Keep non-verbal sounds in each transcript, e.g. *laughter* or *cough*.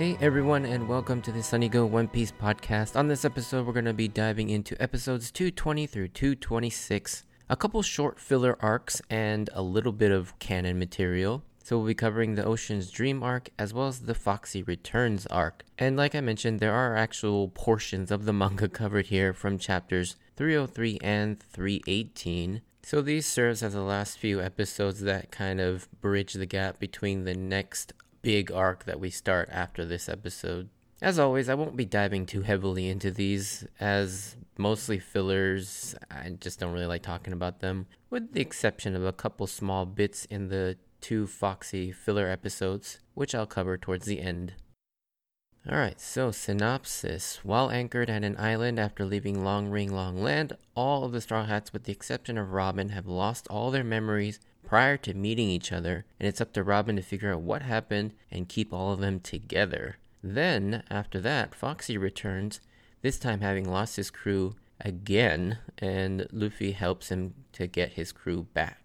Hey everyone, and welcome to the Sunny Go One Piece podcast. On this episode, we're going to be diving into episodes 220 through 226, a couple short filler arcs, and a little bit of canon material. So, we'll be covering the Ocean's Dream arc as well as the Foxy Returns arc. And, like I mentioned, there are actual portions of the manga *laughs* covered here from chapters 303 and 318. So, these serves as the last few episodes that kind of bridge the gap between the next big arc that we start after this episode. As always, I won't be diving too heavily into these, as mostly fillers. I just don't really like talking about them, with the exception of a couple small bits in the two Foxy filler episodes, which I'll cover towards the end. Alright, so synopsis. While anchored at an island after leaving Long Ring Long Land, all of the Straw Hats, with the exception of Robin, have lost all their memories prior to meeting each other, and it's up to Robin to figure out what happened and keep all of them together. Then, after that, Foxy returns, this time having lost his crew again, and Luffy helps him to get his crew back.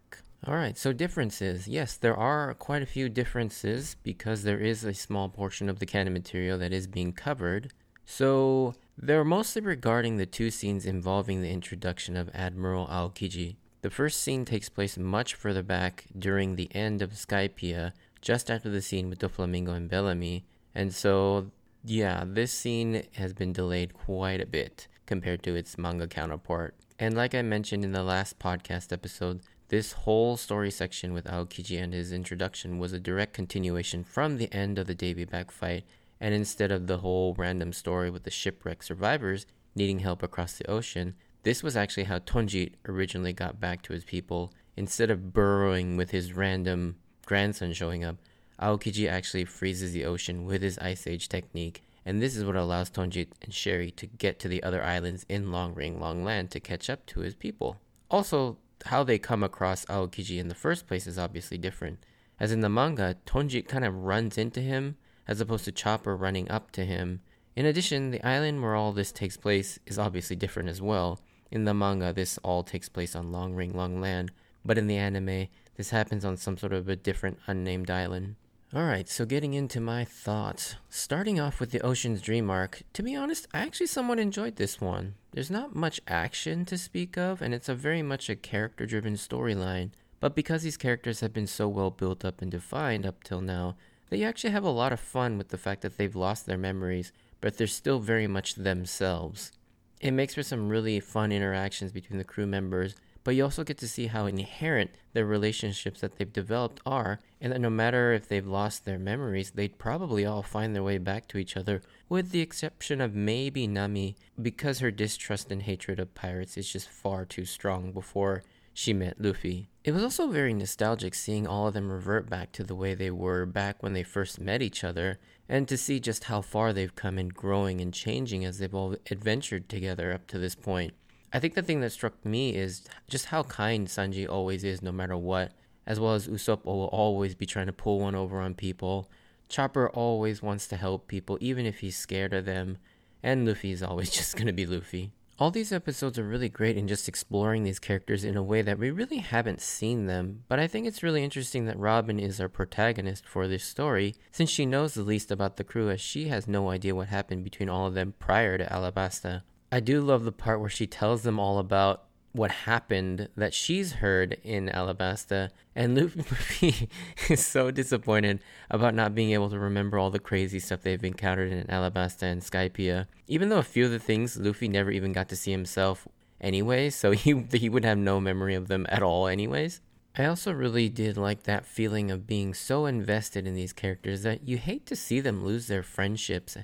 Alright, so differences. Yes, there are quite a few differences because there is a small portion of the canon material that is being covered. So, they're mostly regarding the two scenes involving the introduction of Admiral Aokiji. The first scene takes place much further back during the end of Skypiea, just after the scene with Doflamingo and Bellamy, and so yeah, this scene has been delayed quite a bit compared to its manga counterpart. And like I mentioned in the last podcast episode, this whole story section with Aokiji and his introduction was a direct continuation from the end of the Davy Back fight, and instead of the whole random story with the shipwreck survivors needing help across the ocean, this was actually how Tonjit originally got back to his people. Instead of burrowing with his random grandson showing up, Aokiji actually freezes the ocean with his Ice Age technique, and this is what allows Tonjit and Sherry to get to the other islands in Long Ring Long Land to catch up to his people. Also, how they come across Aokiji in the first place is obviously different. As in the manga, Tonjit kind of runs into him, as opposed to Chopper running up to him. In addition, the island where all this takes place is obviously different as well, in the manga, this all takes place on Long Ring Long Land, but in the anime, this happens on some sort of a different unnamed island. Alright, so getting into my thoughts. Starting off with the Ocean's Dream arc, to be honest, I actually somewhat enjoyed this one. There's not much action to speak of, and it's a very much a character driven storyline. But because these characters have been so well built up and defined up till now, they actually have a lot of fun with the fact that they've lost their memories, but they're still very much themselves. It makes for some really fun interactions between the crew members, but you also get to see how inherent the relationships that they've developed are, and that no matter if they've lost their memories, they'd probably all find their way back to each other, with the exception of maybe Nami, because her distrust and hatred of pirates is just far too strong before she met Luffy. It was also very nostalgic seeing all of them revert back to the way they were back when they first met each other, and to see just how far they've come in growing and changing as they've all adventured together up to this point. I think the thing that struck me is just how kind Sanji always is no matter what, as well as Usopp will always be trying to pull one over on people. Chopper always wants to help people even if he's scared of them, and Luffy is always *laughs* just gonna be Luffy. All these episodes are really great in just exploring these characters in a way that we really haven't seen them, but I think it's really interesting that Robin is our protagonist for this story, since she knows the least about the crew as she has no idea what happened between all of them prior to Alabasta. I do love the part where she tells them all about what happened that she's heard in Alabasta, and Luffy *laughs* is so disappointed about not being able to remember all the crazy stuff they've encountered in Alabasta and Skypiea. Even though a few of the things Luffy never even got to see himself anyway, so *laughs* he he would have no memory of them at all anyways. I also really did like that feeling of being so invested in these characters that you hate to see them lose their friendships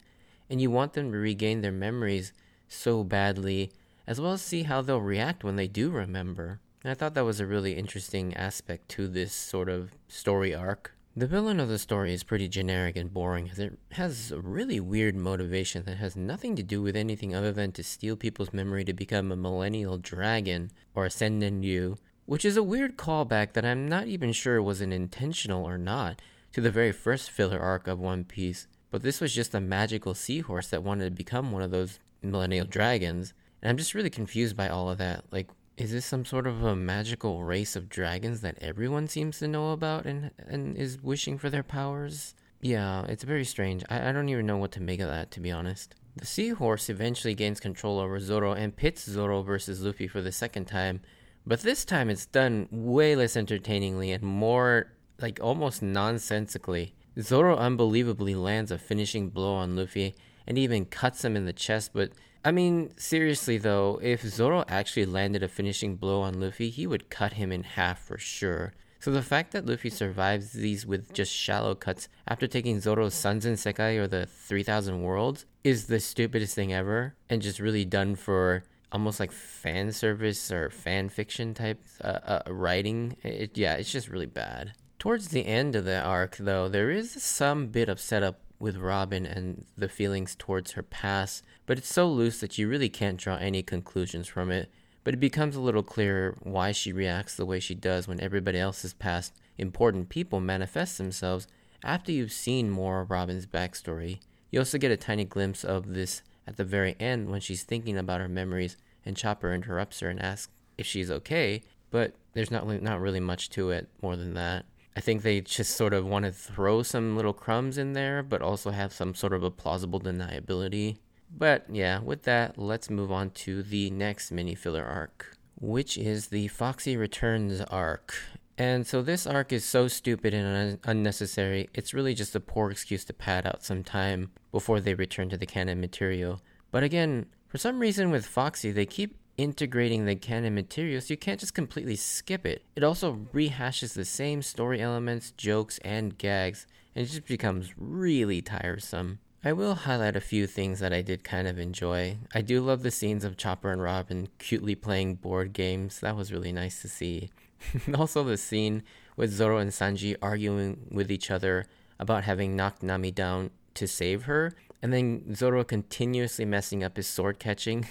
and you want them to regain their memories so badly as well as see how they'll react when they do remember. And I thought that was a really interesting aspect to this sort of story arc. The villain of the story is pretty generic and boring as it has a really weird motivation that has nothing to do with anything other than to steal people's memory to become a millennial dragon or a Senryu, which is a weird callback that I'm not even sure was an intentional or not to the very first filler arc of One Piece. But this was just a magical seahorse that wanted to become one of those millennial dragons, and I'm just really confused by all of that. Like, is this some sort of a magical race of dragons that everyone seems to know about and and is wishing for their powers? Yeah, it's very strange. I, I don't even know what to make of that, to be honest. The seahorse eventually gains control over Zoro and pits Zoro versus Luffy for the second time, but this time it's done way less entertainingly and more like almost nonsensically. Zoro unbelievably lands a finishing blow on Luffy and even cuts him in the chest, but I mean, seriously though, if Zoro actually landed a finishing blow on Luffy, he would cut him in half for sure. So the fact that Luffy survives these with just shallow cuts after taking Zoro's Sanzen Sekai or the 3000 Worlds is the stupidest thing ever and just really done for almost like fan service or fan fiction type uh, uh, writing. It, yeah, it's just really bad. Towards the end of the arc, though, there is some bit of setup with Robin and the feelings towards her past, but it's so loose that you really can't draw any conclusions from it. But it becomes a little clearer why she reacts the way she does when everybody else's past important people manifest themselves after you've seen more of Robin's backstory. You also get a tiny glimpse of this at the very end when she's thinking about her memories and Chopper interrupts her and asks if she's okay, but there's not not really much to it more than that. I think they just sort of want to throw some little crumbs in there, but also have some sort of a plausible deniability. But yeah, with that, let's move on to the next mini filler arc, which is the Foxy Returns arc. And so this arc is so stupid and un- unnecessary, it's really just a poor excuse to pad out some time before they return to the canon material. But again, for some reason with Foxy, they keep integrating the canon material, so you can't just completely skip it. It also rehashes the same story elements, jokes, and gags, and it just becomes really tiresome. I will highlight a few things that I did kind of enjoy. I do love the scenes of Chopper and Robin cutely playing board games. That was really nice to see. *laughs* also, the scene with Zoro and Sanji arguing with each other about having knocked Nami down to save her and then Zoro continuously messing up his sword catching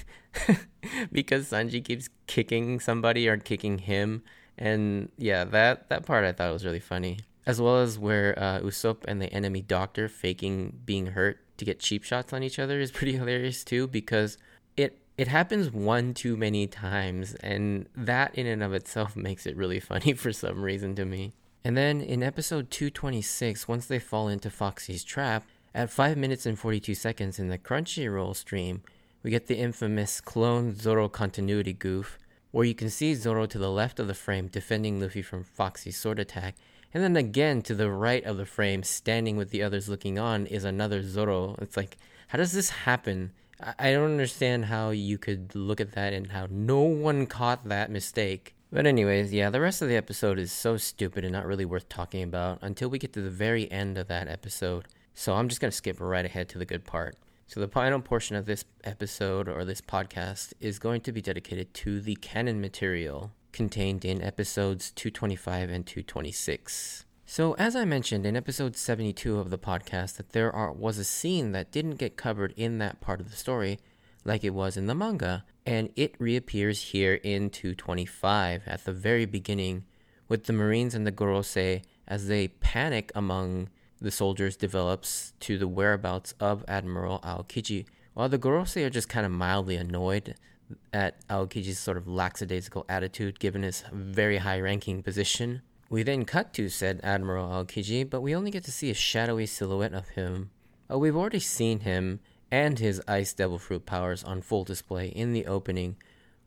*laughs* because Sanji keeps kicking somebody or kicking him. And yeah, that, that part I thought was really funny. As well as where uh, Usopp and the enemy doctor faking being hurt to get cheap shots on each other is *laughs* pretty hilarious too because it it happens one too many times and that in and of itself *laughs* makes it really funny for some reason to me. And then in episode 226, once they fall into Foxy's trap, at 5 minutes and 42 seconds in the Crunchyroll stream, we get the infamous clone Zoro continuity goof, where you can see Zoro to the left of the frame defending Luffy from Foxy's sword attack, and then again to the right of the frame, standing with the others looking on, is another Zoro. It's like, how does this happen? I don't understand how you could look at that and how no one caught that mistake. But, anyways, yeah, the rest of the episode is so stupid and not really worth talking about until we get to the very end of that episode. So I'm just going to skip right ahead to the good part. So the final portion of this episode or this podcast is going to be dedicated to the canon material contained in episodes 225 and 226. So as I mentioned in episode 72 of the podcast that there are, was a scene that didn't get covered in that part of the story like it was in the manga and it reappears here in 225 at the very beginning with the Marines and the Gorosei as they panic among the soldiers develops to the whereabouts of Admiral Aokiji, while the Gorosei are just kind of mildly annoyed at Aokiji's sort of lackadaisical attitude given his very high ranking position. We then cut to said Admiral Aokiji, but we only get to see a shadowy silhouette of him. Oh, we've already seen him and his Ice Devil Fruit powers on full display in the opening,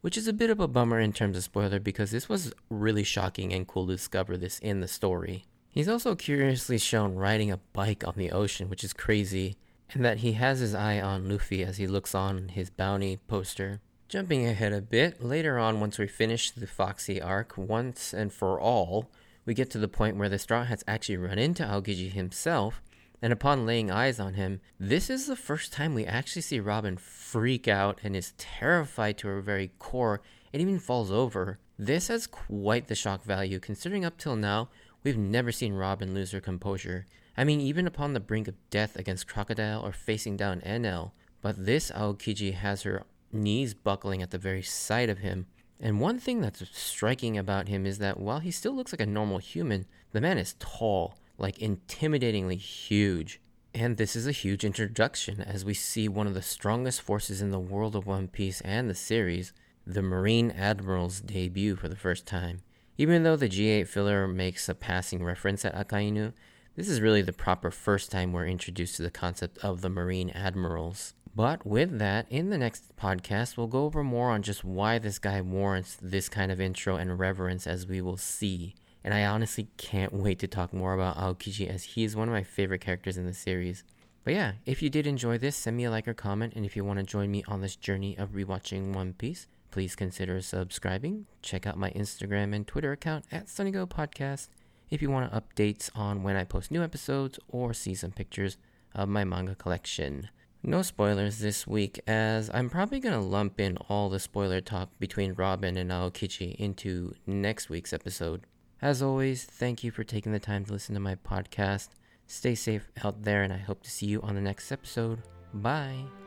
which is a bit of a bummer in terms of spoiler because this was really shocking and cool to discover this in the story. He's also curiously shown riding a bike on the ocean, which is crazy, and that he has his eye on Luffy as he looks on his bounty poster. Jumping ahead a bit, later on, once we finish the Foxy arc once and for all, we get to the point where the Straw Hats actually run into Aokiji himself, and upon laying eyes on him, this is the first time we actually see Robin freak out and is terrified to her very core and even falls over. This has quite the shock value, considering up till now, We've never seen Robin lose her composure. I mean, even upon the brink of death against Crocodile or facing down Enel. But this Aokiji has her knees buckling at the very sight of him. And one thing that's striking about him is that while he still looks like a normal human, the man is tall, like intimidatingly huge. And this is a huge introduction as we see one of the strongest forces in the world of One Piece and the series, the Marine Admiral's debut for the first time. Even though the G8 filler makes a passing reference at Akainu, this is really the proper first time we're introduced to the concept of the Marine Admirals. But with that, in the next podcast, we'll go over more on just why this guy warrants this kind of intro and reverence as we will see. And I honestly can't wait to talk more about Aokiji as he is one of my favorite characters in the series. But yeah, if you did enjoy this, send me a like or comment, and if you want to join me on this journey of rewatching One Piece, please consider subscribing. Check out my Instagram and Twitter account at SunnyGo Podcast if you want updates on when I post new episodes or see some pictures of my manga collection. No spoilers this week, as I'm probably going to lump in all the spoiler talk between Robin and Aokiji into next week's episode. As always, thank you for taking the time to listen to my podcast. Stay safe out there, and I hope to see you on the next episode. Bye.